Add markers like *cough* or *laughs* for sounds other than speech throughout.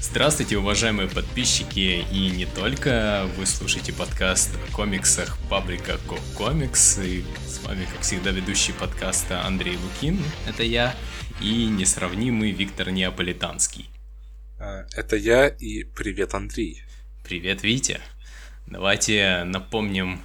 Здравствуйте, уважаемые подписчики и не только. Вы слушаете подкаст о комиксах паблика Комикс. И с вами, как всегда, ведущий подкаста Андрей Лукин, это я, и несравнимый Виктор Неаполитанский. А, это я и привет, Андрей. Привет, Витя. Давайте напомним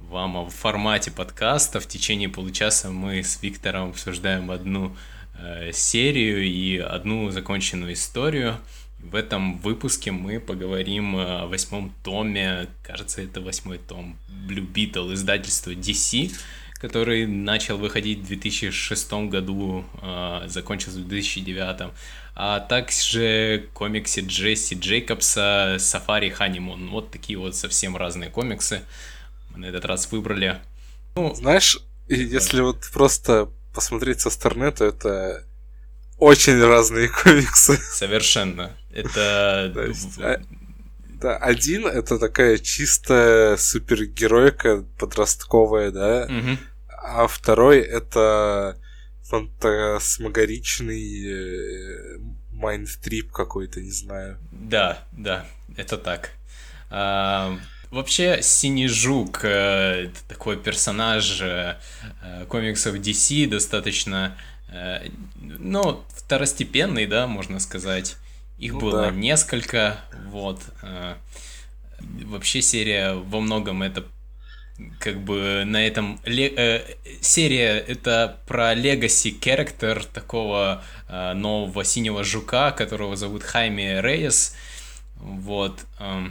вам о формате подкаста. В течение получаса мы с Виктором обсуждаем одну э, серию и одну законченную историю. В этом выпуске мы поговорим о восьмом томе, кажется, это восьмой том, Blue Beetle, издательство DC, который начал выходить в 2006 году, э, закончился в 2009, а также комиксе Джесси Джейкобса «Сафари Ханимун». Вот такие вот совсем разные комиксы мы на этот раз выбрали. Ну, Знаешь, если вот просто посмотреть со стороны, то это очень разные *laughs* комиксы. Совершенно. Это... *laughs* А, да, один это такая чистая супергеройка подростковая, да, угу. А второй это фантасмагоричный э, майнстрип какой-то, не знаю. Да, да, это так. А, вообще, Синий Жук э, такой персонаж э, комиксов DC, достаточно, ну, второстепенный, да, можно сказать. Их ну, было да. несколько, вот. Вообще серия во многом это как бы на этом э, серия это про легаси character такого э, нового синего жука, которого зовут Хайми Рейес, вот. Э,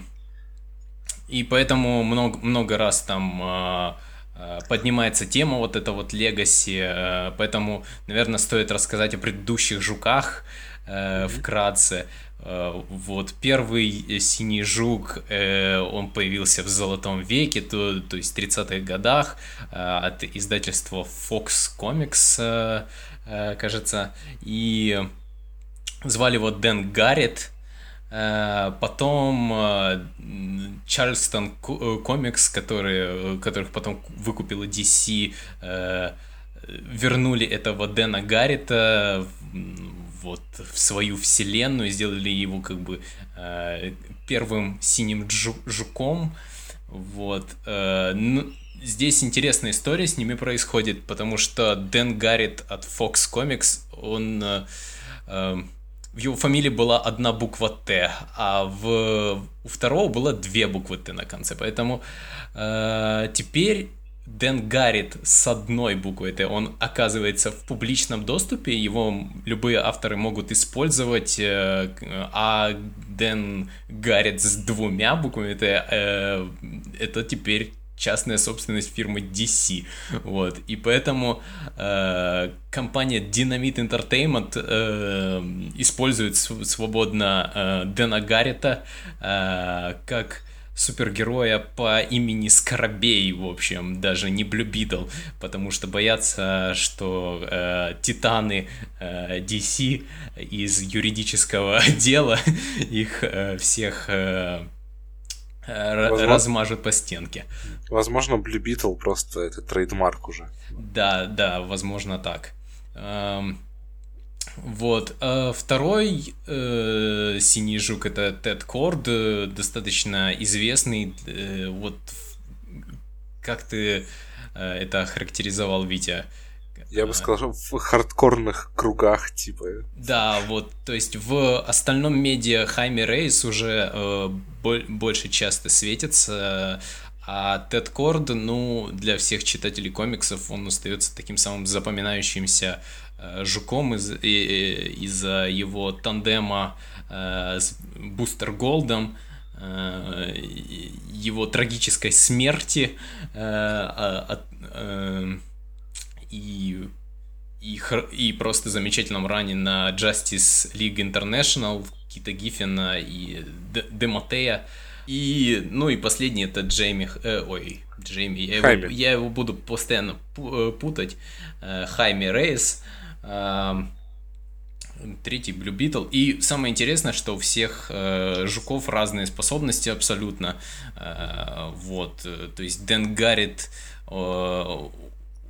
и поэтому много много раз там э, э поднимается тема вот эта вот легаси, э, поэтому, наверное, стоит рассказать о предыдущих жуках, э, вкратце. Э, вот первый синий жук, э, он появился в Золотом веке, то, то есть в 30-х годах э, от издательства Fox Comics, э, э, кажется, и звали его Дэн Гаррет. Э, потом э, Чарльстон Комикс, которые, которых потом выкупила DC, вернули этого Дэна Гаррита вот в свою вселенную, сделали его как бы э, первым синим жуком, вот. Э, ну, здесь интересная история с ними происходит, потому что Дэн Гаррит от Fox Comics, он э, э, в его фамилии была одна буква Т, а в, у второго было две буквы Т на конце. Поэтому э, теперь Дэн Гаррит с одной буквой Т, он оказывается в публичном доступе, его любые авторы могут использовать, э, а Дэн Гаррит с двумя буквами Т, э, это теперь частная собственность фирмы DC, вот, и поэтому э, компания Dynamite Entertainment э, использует свободно э, Дэна Гаррита э, как супергероя по имени Скоробей, в общем, даже не Blue Beetle, потому что боятся, что э, титаны э, DC из юридического *laughs* дела их э, всех э, Возможно, размажут по стенке. Возможно, Blue Beetle просто это trademark уже. Да, да, возможно так. Эм, вот. А второй э, синий жук это Тед Корд, э, достаточно известный. Э, вот как ты э, это характеризовал, Витя? Я бы сказал, в хардкорных кругах, типа. Да, вот, то есть в остальном медиа Хайме Рейес уже э, больше часто светится, а Тед Корд, ну, для всех читателей комиксов он остается таким самым запоминающимся Э, жуком из, из-за его тандема э, с Бустер Голдом, э, его трагической смерти и, и, и просто замечательном ране на Justice League International Кита Гиффина и Демотея. И, ну и последний это Джейми, э, ой, Джейми, я его, я его буду постоянно путать, э, Хайми Рейс. Третий Blue Beetle. И самое интересное, что у всех э, жуков разные способности абсолютно. Э, вот, э, то есть Дэн Гаррит, э,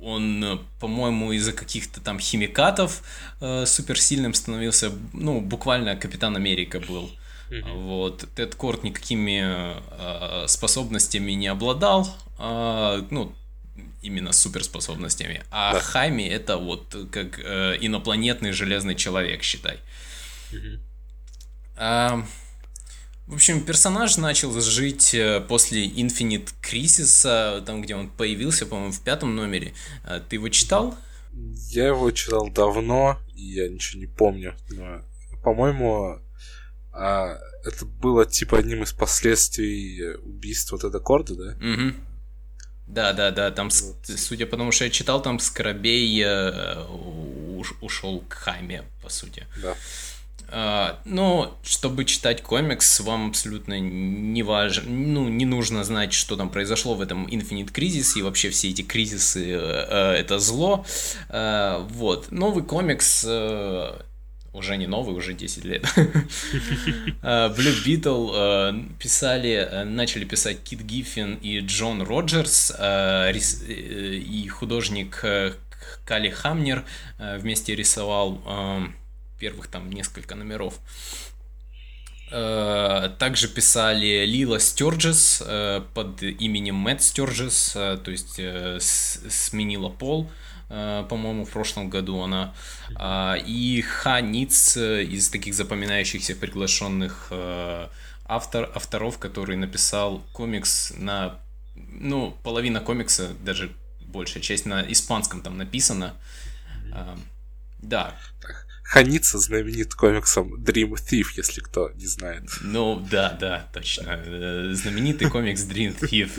он, по-моему, из-за каких-то там химикатов э, суперсильным становился, ну, буквально Капитан Америка был. Mm-hmm. Вот. Тед Корт никакими э, способностями не обладал. Э, ну, именно суперспособностями. А да. Хайми это вот как э, инопланетный железный человек, считай. Угу. А, в общем, персонаж начал жить э, после Infinite Crisis, там, где он появился, по-моему, в пятом номере. А, ты его читал? Я его читал давно, и я ничего не помню. Но, по-моему, а, это было типа одним из последствий убийства Теда Корда, да? Угу. Да, да, да, там, судя по тому, что я читал, там Скоробей э, ушел к Хайме, по сути. Да. А, но чтобы читать комикс, вам абсолютно не важно, ну, не нужно знать, что там произошло в этом Infinite Crisis, и вообще все эти кризисы э, э, это зло. Э, вот. Новый комикс э, уже не новый, уже 10 лет. *laughs* Э, Blue Beetle э, писали, э, начали писать Кит Гиффин и Джон Роджерс, и художник Кали Хамнер вместе рисовал первых там несколько номеров. Также писали Лила Стерджес под именем Мэтт Стерджес, то есть сменила пол. По-моему, в прошлом году она. А, и Ха Ниц э, из таких запоминающихся приглашенных э, автор, авторов, который написал комикс на... Ну, половина комикса, даже большая часть на испанском там написана. Да. Ханица знаменит комиксом Dream Thief, если кто не знает. Ну, да, да, точно. Знаменитый комикс Dream Thief.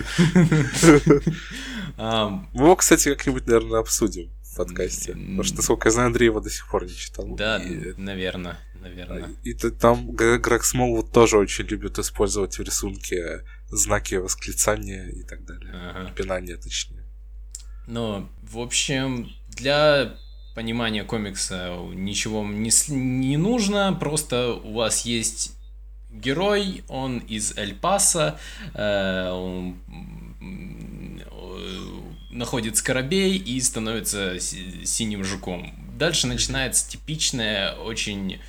*laughs* Мы его, кстати, как-нибудь, наверное, обсудим в подкасте. Потому что, насколько я знаю, Андрей его до сих пор не читал. Да, наверное, наверное. И там Грег Смолвуд тоже очень любит использовать в рисунке знаки восклицания и так далее. Ага. Пинания, точнее. Ну, в общем, для понимания комикса ничего не, не нужно, просто у вас есть герой, он из Эль-Паса, э, он находит скоробей и становится синим жуком. Дальше начинается типичная, очень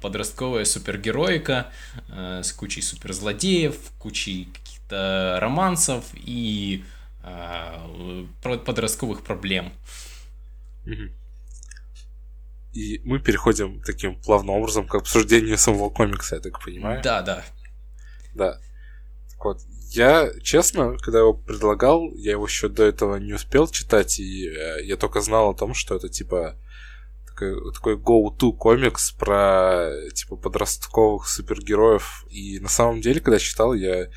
подростковая супергероика э, с кучей суперзлодеев, кучей каких-то романсов и э, подростковых проблем. Mm-hmm. И мы переходим таким плавным образом к обсуждению самого комикса, я так понимаю. Да, да. Да. Так вот, я, честно, когда его предлагал, я его еще до этого не успел читать, и э, я только знал о том, что это типа такой, такой go-to комикс про типа подростковых супергероев. И на самом деле, когда читал, я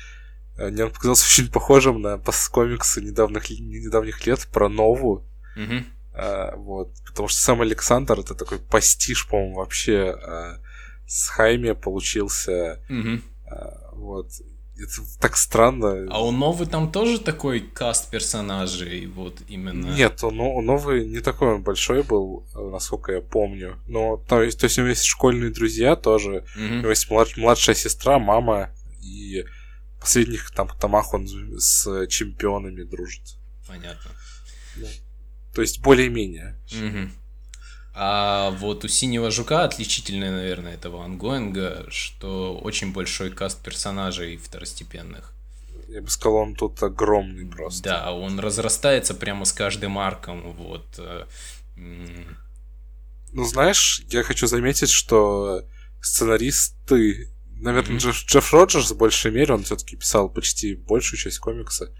э, мне он показался *laughs* очень похожим на комиксы недавних, недавних лет про Нову. Mm-hmm. А, вот, потому что сам Александр это такой пастиш, по-моему, вообще а, с Хайме получился. Угу. А, вот. Это так странно. А у Новый там тоже такой каст персонажей, вот именно? Нет, он, у Новый не такой он большой был, насколько я помню. Но то есть, то есть у него есть школьные друзья тоже. Угу. У него есть млад, младшая сестра, мама, и в последних там томах он с чемпионами дружит. Понятно. Да. То есть более-менее. Угу. А вот у синего жука отличительное, наверное, этого ангоинга, что очень большой каст персонажей второстепенных. Я бы сказал, он тут огромный просто. Да, он разрастается прямо с каждым арком, вот. Э, ну, знаешь, я хочу заметить, что сценаристы, наверное, mm-hmm. Джефф, Джефф Роджерс в большей мере, он все-таки писал почти большую часть комикса,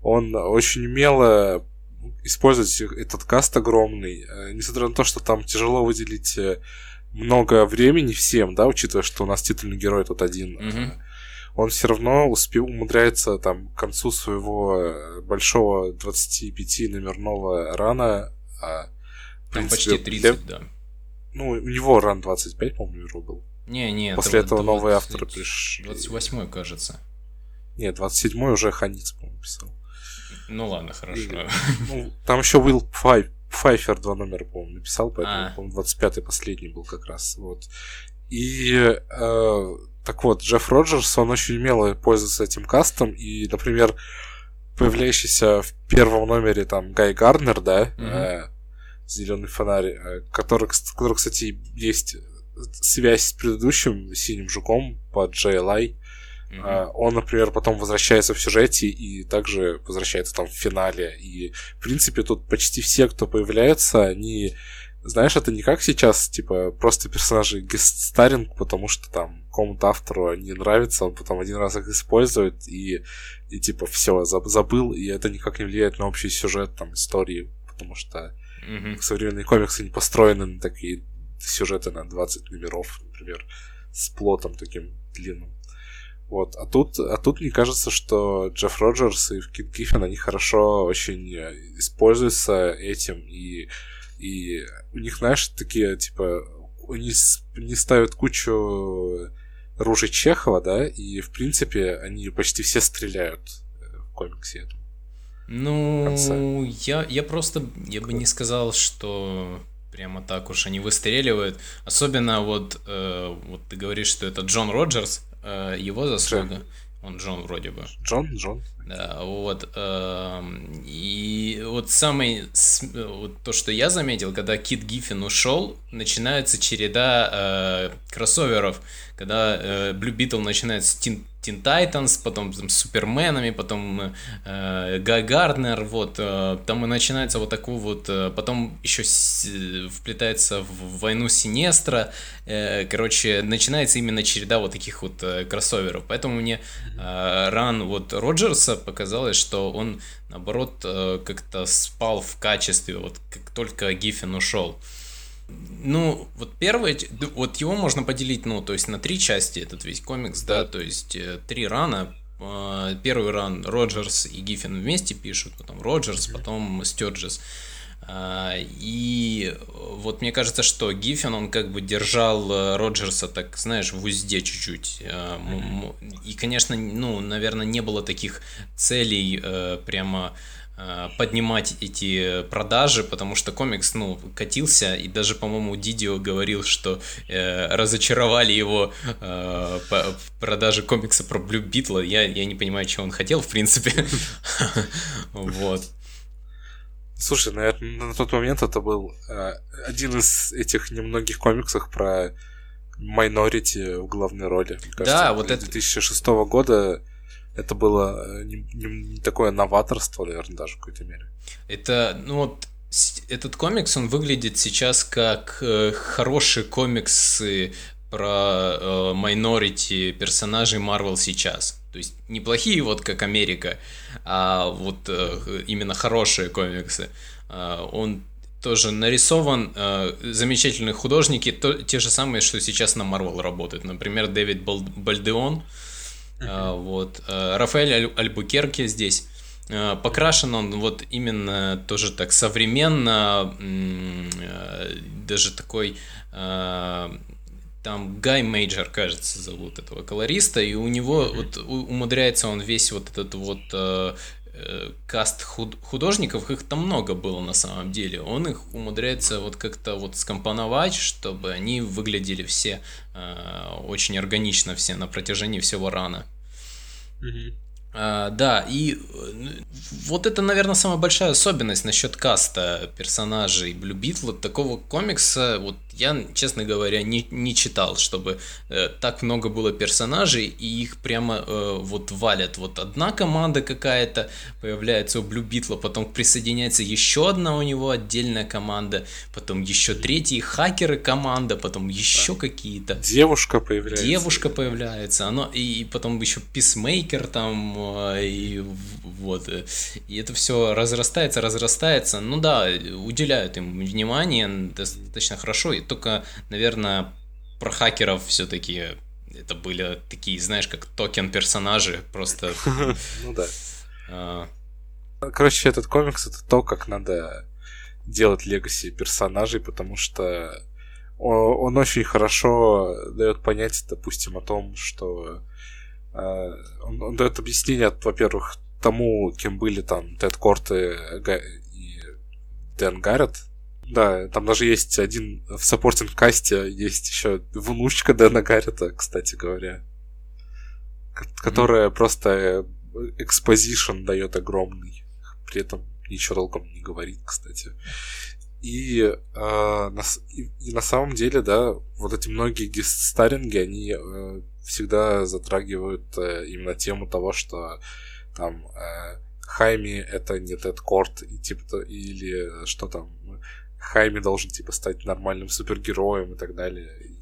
он очень умело использовать этот каст огромный, э, несмотря на то, что там тяжело выделить э, много времени всем, да, учитывая, что у нас титульный герой тут один, mm-hmm. он все равно успел, умудряется там к концу своего большого 25 номерного рана, а, там принципе, почти 30, для... да. Ну, у него ран 25, по-моему, был. Не, не, После этого 20... новые авторы пришли. 28 кажется. Нет, 27 уже Ханиц, по-моему, писал. Ну ладно, хорошо. *laughs* Ну, там еще Will Пфайфер два номера, по-моему, написал, поэтому, А. по-моему, 25-й последний был как раз. Вот. И э, так вот, Джефф Роджерс, он очень умело пользуется этим кастом, и, например, появляющийся в первом номере там Гай Гарнер, да, Мгм. Зеленый фонарь, э, который, который, кстати, есть связь с предыдущим синим жуком по JLI. А, Он, например, потом возвращается в сюжете и также возвращается там в финале. И, в принципе, тут почти все, кто появляется, они... Знаешь, это не как сейчас, типа, просто персонажи гестстаринг, потому что там какому-то автору не нравится, он потом один раз их использует, и, и типа, все, забыл, и это никак не влияет на общий сюжет, там, истории, потому что Мгм. современные комиксы не построены на такие сюжеты на 20 номеров, например, с плотом таким длинным. Вот. А тут, а тут мне кажется, что Джефф Роджерс и Кит Гиффин, они хорошо очень э, используются этим, и, и у них, знаешь, такие, типа, они не ставят кучу ружей Чехова, да, и, в принципе, они почти все стреляют э, в комиксе этом. Ну, я, я просто, я бы не сказал, что прямо так уж они выстреливают. Особенно вот, э, вот ты говоришь, что это Джон Роджерс, его заслуга. Он Джон вроде бы. Джон, Джон. Да, вот. эм, И вот самый, с- вот то, что я заметил, когда Кит Гиффин ушел, начинается череда э, кроссоверов, когда э, Blue Beetle начинает с Teen Titans, потом там, с Суперменами, потом э, Гай Гарднер, вот, э, там и начинается вот такой вот, э, потом еще с- э, вплетается в войну Синестра, э, короче, начинается именно череда вот таких вот э, кроссоверов, поэтому мне э, ран вот Роджерса показалось, что он, наоборот, э, как-то спал в качестве, вот как только Гиффин ушел. Ну, вот д- вот его можно поделить, ну, то есть на три части этот весь комикс, да, то есть э, три рана. Э, Первый ран Роджерс и Гиффин вместе пишут, потом Роджерс, потом Стёрджес. А, И э, вот мне кажется, что Гиффин, он как бы держал э, Роджерса, так, знаешь, в узде чуть-чуть. М- И, конечно, ну, наверное, не было таких целей прямо поднимать эти продажи, потому что комикс, ну, катился, и даже, по-моему, Дидио говорил, что э, разочаровали его э, по- в продаже комикса про Блю Битла. Я, я не понимаю, чего он хотел, в принципе. *laughs* Вот. Слушай, наверное, на тот момент это был э, один из этих немногих комиксов про Minority в главной роли. Да, вот это- 2006 года это было э, не, не- не такое новаторство, наверное, даже в какой-то мере. Это, ну вот, этот комикс, он выглядит сейчас как э, хорошие комиксы про э, майнорити персонажей Marvel сейчас. То есть неплохие, вот как Америка, а вот э, именно хорошие комиксы. А, он тоже нарисован, э, замечательные художники, то, те же самые, что сейчас на Marvel работают. Например, Дэвид Бал- А, вот, э, Рафаэль Аль- Альбукерке здесь. Э, Покрашен он вот именно тоже так современно, э, даже такой, там Гай Мейджор, кажется, зовут этого колориста, и у него вот умудряется он весь вот этот вот э, каст худ- художников, их там много было на самом деле, он их умудряется вот как-то вот скомпоновать, чтобы они выглядели все э, очень органично все на протяжении всего run а. А, да, и э, ну, вот это, наверное, самая большая особенность насчет каста персонажей Blue Beetle а. Такого комикса, вот я, честно говоря, не, не читал, чтобы э, так много было персонажей, и их прямо э, вот валят. Вот одна команда какая-то появляется у Blue Beetle а, потом присоединяется еще одна у него отдельная команда, потом еще третьи хакеры команда, потом еще какие-то. Девушка появляется. Девушка появляется, оно и потом еще писмейкер там э, и вот э, и это все разрастается, разрастается. Ну да, уделяют им внимание достаточно хорошо. И только, наверное, про хакеров все-таки это были такие, знаешь, как токен персонажи, просто. *laughs* Ну да. э, Короче, этот комикс это то, как надо делать legacy персонажей, потому что он очень хорошо дает понять, допустим, о том, что э, он, он дает объяснение, во-первых, тому, кем были там Тед Корд и Га- и Дэн Гаррет. Да, там даже есть один в supporting cast е, есть еще внучка Дэна Гаррета, кстати говоря, которая mm-hmm. просто exposition дает огромный, при этом ничего толком не говорит, кстати. И, э, на, и, и на самом деле, да, вот эти многие guest-starring и, они э, всегда затрагивают э, именно тему того, что там э, Хайми это не Тед Корд, и, типа, или что там, Хайми должен типа стать нормальным супергероем и так далее. И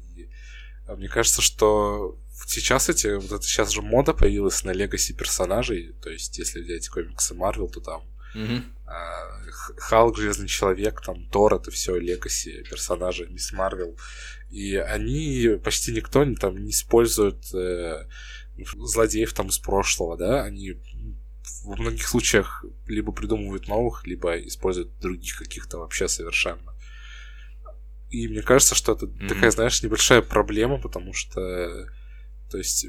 а мне кажется, что сейчас эти, вот это сейчас же мода появилась на легаси персонажей, то есть если взять комиксы Марвел, то там mm-hmm. Халк, Железный Человек, там Тор, это все легаси персонажи Мисс Марвел. И они почти никто там не использует э, злодеев там из прошлого, да, они во многих случаях либо придумывают новых, либо используют других каких-то вообще совершенно. И мне кажется, что это mm-hmm. такая, знаешь, небольшая проблема, потому что, то есть,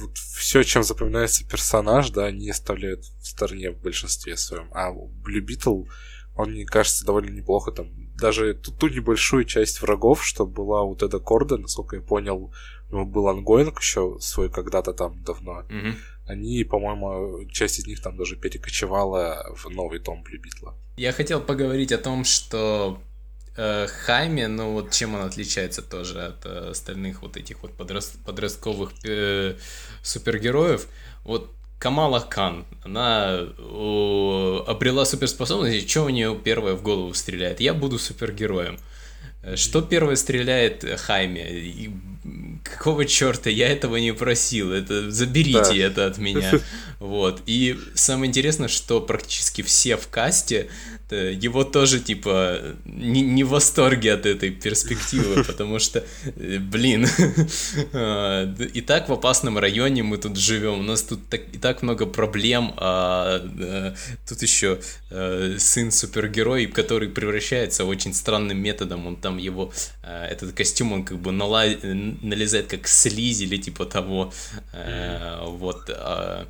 вот все, чем запоминается персонаж, да, они оставляют в стороне в большинстве своем. А Blue Beetle, он, мне кажется, довольно неплохо там. Даже ту, ту небольшую часть врагов, что была у Теда Корда, насколько я понял, него был ongoing еще свой когда-то там давно. Mm-hmm. Они, по-моему, часть из них там даже перекочевала в новый том Blue Beetle а. Я хотел поговорить о том, что э, Хайме, ну вот чем он отличается тоже от э, остальных вот этих вот подраст подростковых э, супергероев. Вот Камала Кан, она э, обрела суперспособность, и что у нее первое в голову стреляет? Я буду супергероем. Э, что первое стреляет Хайме? И какого черта, я этого не просил, это заберите да. это от меня. *laughs* Вот. И самое интересное, что практически все в касте его тоже, типа, не, не в восторге от этой перспективы, *laughs* потому что, э, блин, а, *laughs* и так в опасном районе мы тут живем, у нас тут так, и так много проблем, а, тут еще сын супергерой, который превращается очень странным методом, он там его, этот костюм, он как бы нала, налезает как слизь или типа того, а, вот, а,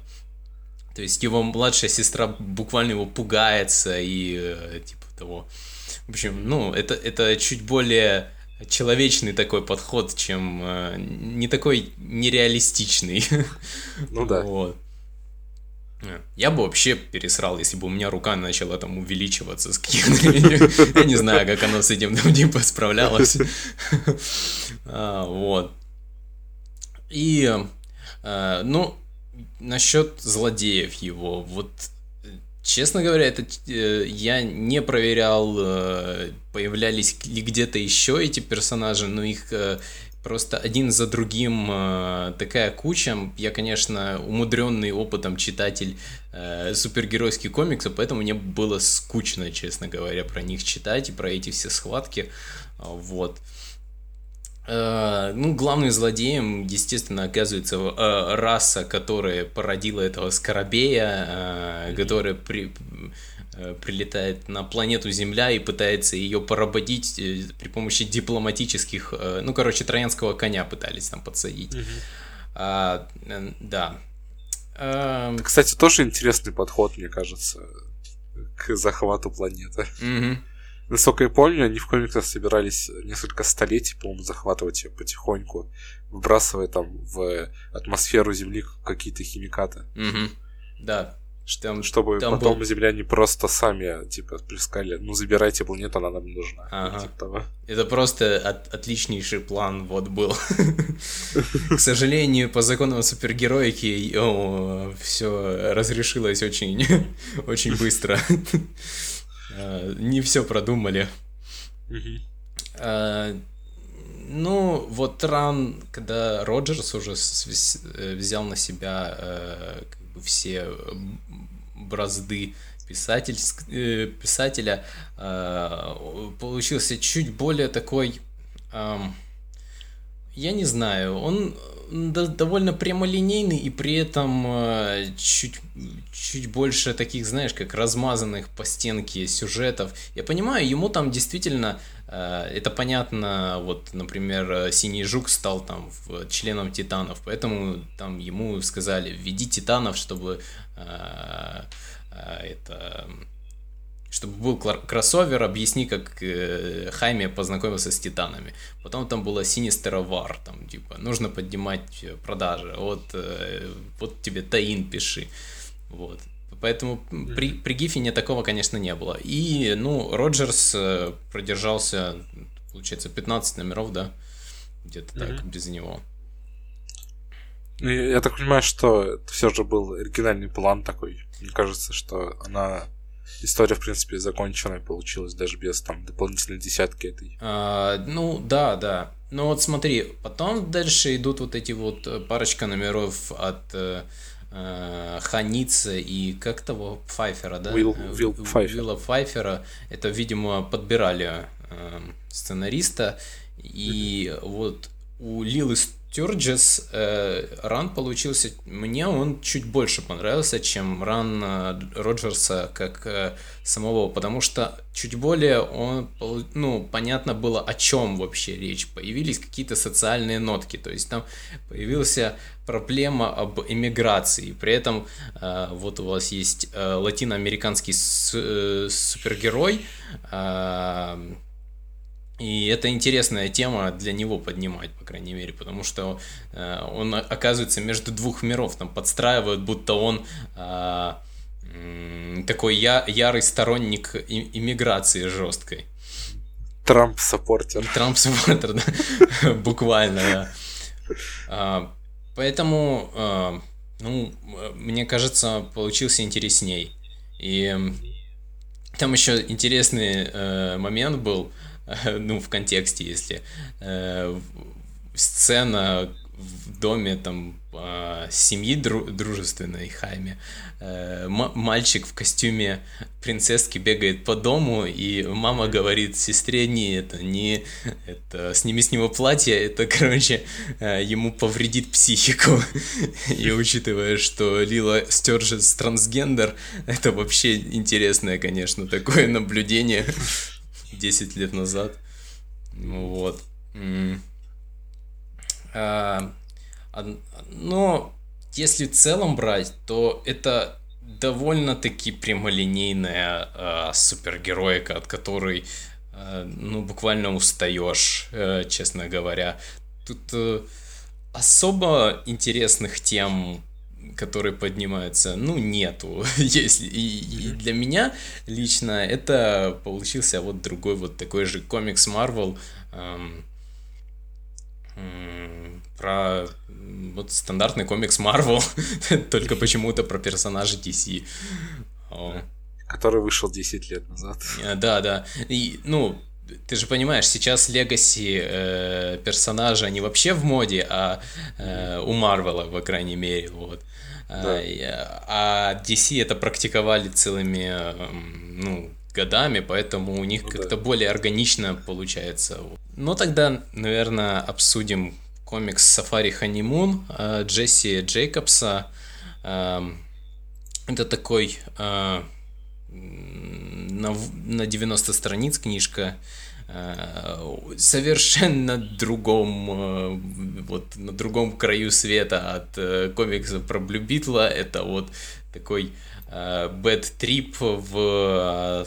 то есть его младшая сестра буквально его пугается и э, типа того. В общем, ну, это, это чуть более человечный такой подход, чем э, не такой нереалистичный. Ну да. Вот. Я бы вообще пересрал, если бы у меня рука начала там увеличиваться с каких-то... *laughs* Я не знаю, как она с этим там типа справлялась. *laughs* А, вот. И, э, ну, насчет злодеев его, вот Честно говоря, это э, я не проверял, э, появлялись ли где-то еще эти персонажи, но их э, просто один за другим э, такая куча. Я, конечно, умудренный опытом читатель э, супергеройских комиксов, поэтому мне было скучно, честно говоря, про них читать и про эти все схватки. Вот. Э, ну, главным злодеем, естественно, оказывается э, раса, которая породила этого скоробея, э, которая при, прилетает на планету Земля и пытается ее поработить при помощи дипломатических, ну, короче, троянского коня пытались там подсадить. Угу. А, да. Это, кстати, тоже интересный подход, мне кажется, к захвату планеты. Угу. Насколько я помню, они в комиксах собирались несколько столетий, по-моему, захватывать ее потихоньку, выбрасывая там в атмосферу Земли какие-то химикаты. Угу. Да. Там, Чтобы там потом был... земляне просто сами, типа, плескали, ну, забирайте планету, она нам нужна. Ага. Типа того. Это просто от, отличнейший план вот был. *laughs* К сожалению, по законам супергероики все разрешилось очень, *laughs* очень быстро. Э, не все продумали. Э, ну, вот Ран, когда Роджерс уже э, взял на себя как бы все бразды писатель, писателя, получился чуть более такой, я не знаю, он довольно прямолинейный и при этом э, чуть, чуть больше таких, знаешь, как размазанных по стенке сюжетов. Я понимаю, ему там действительно, э, это понятно, вот, например, э, Синий Жук стал там членом Титанов, поэтому там ему сказали, введи Титанов, чтобы это чтобы был кроссовер, объясни, как э, Хайме познакомился с Титанами. Потом там было Sinister War, там, типа, нужно поднимать продажи, вот, э, вот тебе Таин пиши, вот. Поэтому при, при Гиффине такого, конечно, не было. И, ну, Роджерс э, продержался, получается, 15 номеров, да, где-то mm-hmm. так, без него. Ну, я так понимаю, что это все же был оригинальный план такой. Мне кажется, что она история, в принципе, законченная получилась, даже без там дополнительной десятки этой. А, ну, да, да. Ну вот смотри, потом дальше идут вот эти вот э, парочка номеров от э, э, Ханица и как того Пфайфера, да? Уилл, Уилл Пфайфер. Уилла Пфайфера. Это, видимо, подбирали э, сценариста. И mm-hmm. вот у Лилы Стерджес э, ран получился, мне он чуть больше понравился, чем ран э, Роджерса как э, самого, потому что чуть более он, ну, понятно было, о чем вообще речь. Появились какие-то социальные нотки, то есть там появилась проблема об эмиграции. При этом вот у вас есть латиноамериканский супергерой, и это интересная тема для него поднимать, по крайней мере, потому что э, он оказывается между двух миров, там подстраивают, будто он э, такой я, ярый сторонник иммиграции жесткой. Трамп-саппортер. Трамп-саппортер, да, *laughs* буквально, да. А, поэтому, а, ну, мне кажется, получился интересней. И там еще интересный э, момент был, *laughs* ну, в контексте, если э, сцена в доме там э, семьи дру дружественной Хайме, э, мальчик в костюме принцесски бегает по дому, и мама говорит сестре, не это, не это, сними с него платье, это, *laughs* короче, э, ему повредит психику. *laughs* И учитывая, что Лила Стерджес трансгендер, это вообще интересное, конечно, такое наблюдение. 10 лет назад. Вот. А, но если в целом брать, то это довольно-таки прямолинейная а, супергероика, от которой а, ну буквально устаешь, а, честно говоря. Тут а, особо интересных тем которые поднимаются, ну, нету. *laughs* Если, и, и для меня лично это получился вот другой вот такой же комикс Marvel эм, эм, про вот стандартный комикс Marvel, *laughs* только почему-то про персонажа DC. Который вышел 10 лет назад. Э, да, да. И, ну, ты же понимаешь, сейчас легаси э, персонажа не вообще в моде, а э, у Марвела, по крайней мере, вот. Да. А, а DC это практиковали целыми, эм, ну, годами, поэтому у них ну, как-то да. более органично получается. Ну тогда, наверное, обсудим комикс Сафари Ханимун Джесси Джейкобса. Эм, это такой э, на, на 90 страниц книжка Э, совершенно другом, э, вот на другом краю света от э, комикса про Блю Битла. Это вот такой бэт трип в, в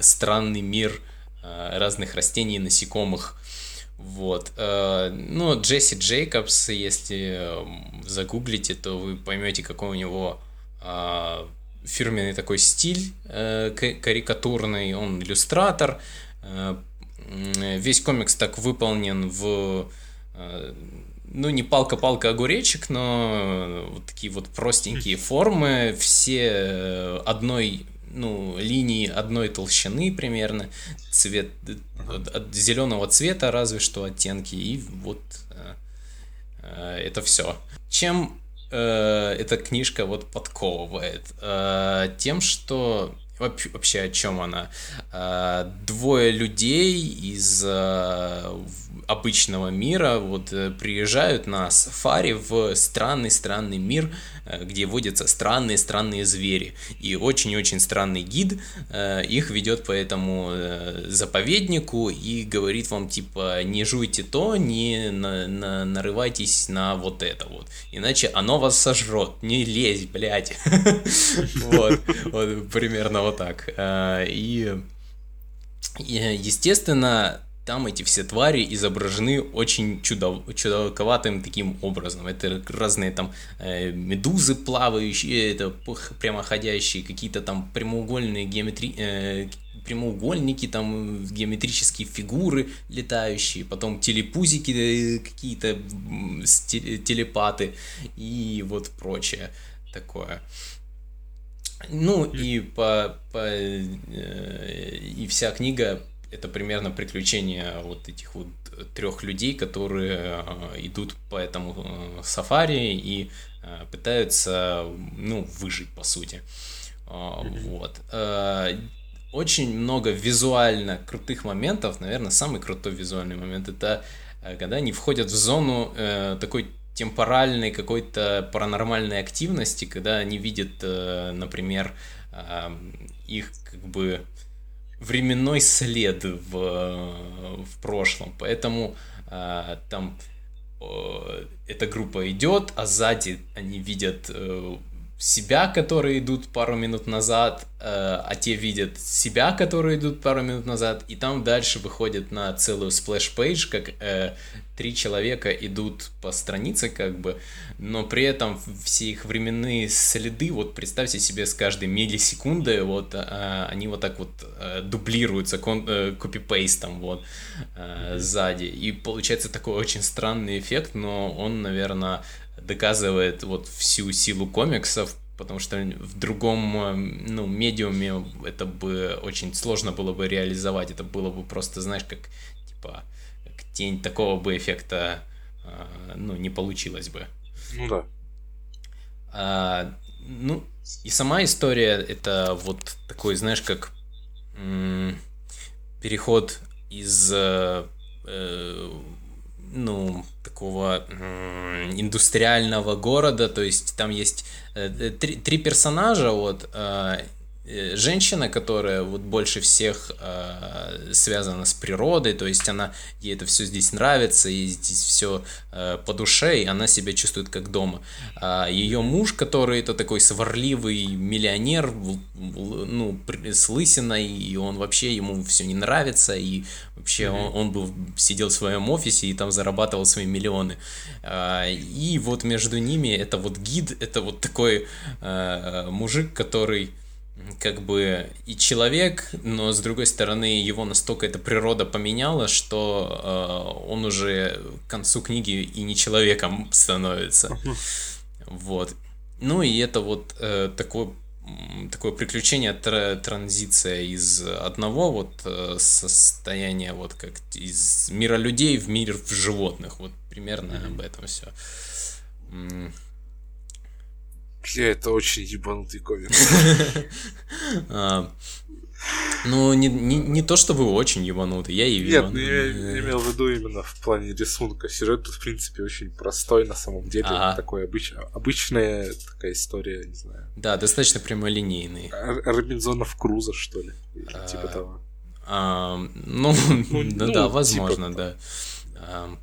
странный мир разных растений и насекомых. Вот. Ну, Джесси Джейкобс, если загуглите, то вы поймете, какой у него фирменный такой стиль карикатурный. Он иллюстратор, Э, весь комикс так выполнен в э, ну, не палка-палка огуречек, но вот такие вот простенькие формы, все одной, ну, линии одной толщины примерно, цвет от зеленого цвета разве что оттенки, и вот э, это все. Чем эта книжка вот подковывает? Тем, что вообще о чем она? А, двое людей из а, обычного мира вот э, приезжают на сафари в странный-странный мир, где водятся странные-странные звери. И очень-очень странный гид э, их ведет по этому заповеднику и говорит вам, типа, не жуйте то, не на, на, нарывайтесь на вот это вот. Иначе оно вас сожрет. Не лезь, блядь. *laughs* Вот примерно вот так. И, естественно, там эти все твари изображены очень чудо, чудаковатым таким образом. Это разные там э, медузы плавающие, это прямоходящие, какие-то там прямоугольные геометри... Э, прямоугольники, там геометрические фигуры летающие, потом телепузики э, какие-то, телепаты и вот прочее такое. Ну и по, по э, и вся книга это примерно приключения вот этих вот трех людей, которые э, идут по этому э, сафари и э, пытаются, ну, выжить, по сути. Вот. Очень много визуально крутых моментов. Наверное, самый крутой визуальный момент это когда они входят в зону такой темпоральной какой-то паранормальной активности, когда они видят, например, их как бы временной след в, в прошлом. Поэтому э, там эта группа идет, а сзади они видят э, себя, которые идут пару минут назад, э, а те видят себя, которые идут пару минут назад, и там дальше выходит на целую splash page, как э, три человека идут по странице, как бы, но при этом все их временные следы, вот представьте себе с каждой миллисекунды, вот э, они вот так вот э, дублируются кон, э, копипейстом вот э, сзади, и получается такой очень странный эффект, но он, наверное, доказывает вот всю силу комиксов, потому что в другом эм, ну, медиуме это бы очень сложно было бы реализовать. Это было бы просто, знаешь, как типа как тень такого бы эффекта э, ну, не получилось бы. Ну да. А, ну, и сама история это вот такой, знаешь, как переход из э, э ну, такого индустриального города, то есть там есть э, три, три персонажа, вот, э, Э, женщина, которая вот больше всех э, связана с природой, то есть она ей это все здесь нравится, и здесь все э, по душе, и она себя чувствует как дома. А ее муж, который это такой сварливый миллионер, ну, с лысиной, и он вообще, ему все не нравится, и вообще mm-hmm. он, он был, сидел в своем офисе и там зарабатывал свои миллионы. А, и вот между ними это вот гид, это вот такой э, мужик, который как бы и человек, но с другой стороны его настолько эта природа поменяла, что э, он уже к концу книги и не человеком *laughs* становится. Вот. Ну и это вот э, такое такое приключение, тр транзиция из одного вот э, состояния вот как из мира людей в мир в животных. Вот примерно mm-hmm. об этом все. Бля, это очень ебанутый комикс. *laughs* А, ну, не, не, не то чтобы очень ебанутый, я и Нет, ну, я имел в виду именно в плане рисунка. Сюжет тут, в принципе, очень простой на самом деле. Ага. Такой обыч... обычная такая история, не знаю. Да, достаточно прямолинейный. Робинзонов Круза, что ли? А, типа того. А, ну, ну, *laughs* да, ну, да, возможно, типа, да.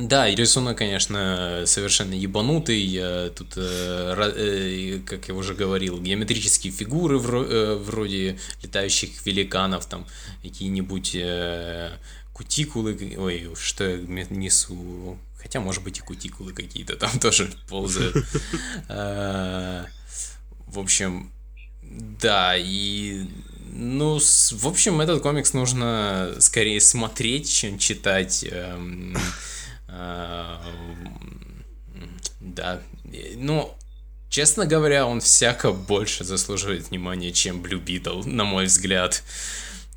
Да, и рисунок, конечно, совершенно ебанутый. Тут, э, э, как я уже говорил, геометрические фигуры э, вроде летающих великанов, там какие-нибудь кутикулы, ой, что я несу, хотя, может быть, и кутикулы какие-то там *laughs* тоже ползают. В общем, да, и ну, в общем, этот комикс нужно скорее смотреть, чем читать. Эм, да, ну, честно говоря, он всяко больше заслуживает внимания, чем Blue Beetle, на мой взгляд.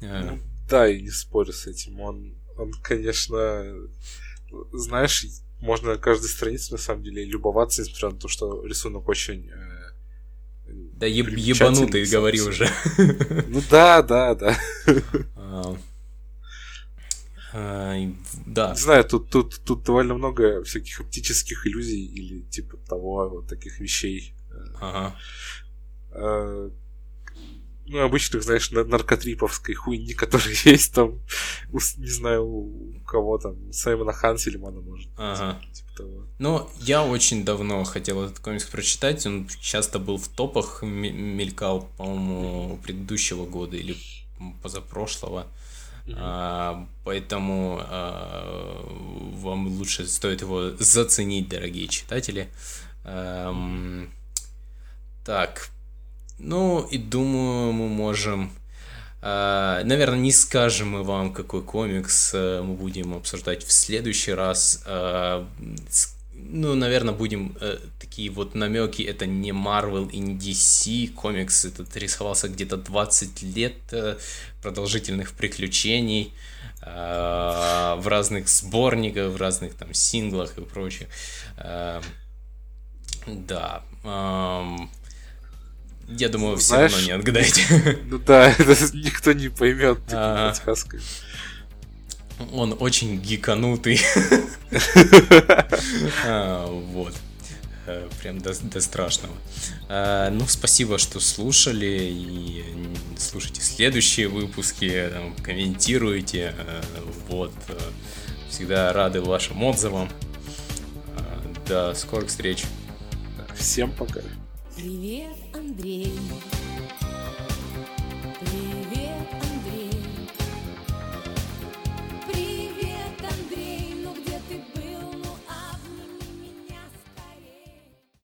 А. Ну, да, и не спорю с этим. Он, он, конечно, знаешь, можно каждой странице на самом деле любоваться, несмотря на то, что рисунок очень э, да еб, ебанутый, говори уже. Ну да, да, да. А, да. Не знаю, тут, тут, тут довольно много всяких оптических иллюзий или типа того, вот таких вещей. Ага. А, ну, обычных, знаешь, наркотриповской хуйни, *laughs* которые есть там, не знаю, у кого там, у Саймона Хансельмана, может. Ага. Типа того. Ну, я очень давно хотел этот комикс прочитать, он часто был в топах, мелькал, по-моему, предыдущего года или позапрошлого. А, поэтому а, вам лучше стоит его заценить, дорогие читатели. А, так, ну и думаю, мы можем... Uh, наверное, не скажем мы вам, какой комикс uh, мы будем обсуждать в следующий раз. Uh, ну, наверное, будем такие вот намеки. Это не Marvel и не DC. Комикс этот рисовался где-то 20 лет продолжительных приключений в разных сборниках, в разных там синглах и прочее. Да. Um, я думаю, все Знаешь, равно не отгадаете. Ну да, *laughs* это никто не поймет типа, подсказкой. Он очень гиканутый. *laughs* А, вот. Э, прям до, до страшного. А, ну, спасибо, что слушали. И слушайте следующие выпуски, там, комментируйте. Э, вот. Э, всегда рады вашим отзывам. До скорых встреч. Всем пока. Привет, Андрей.